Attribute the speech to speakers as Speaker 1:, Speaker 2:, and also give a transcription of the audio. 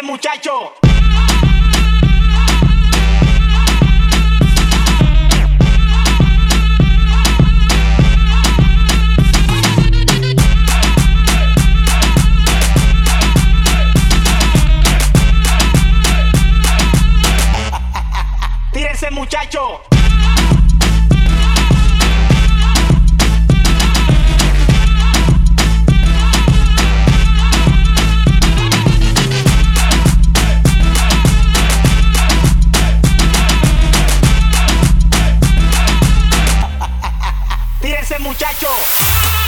Speaker 1: muchacho. Tírense, muchacho. Tírense muchachos.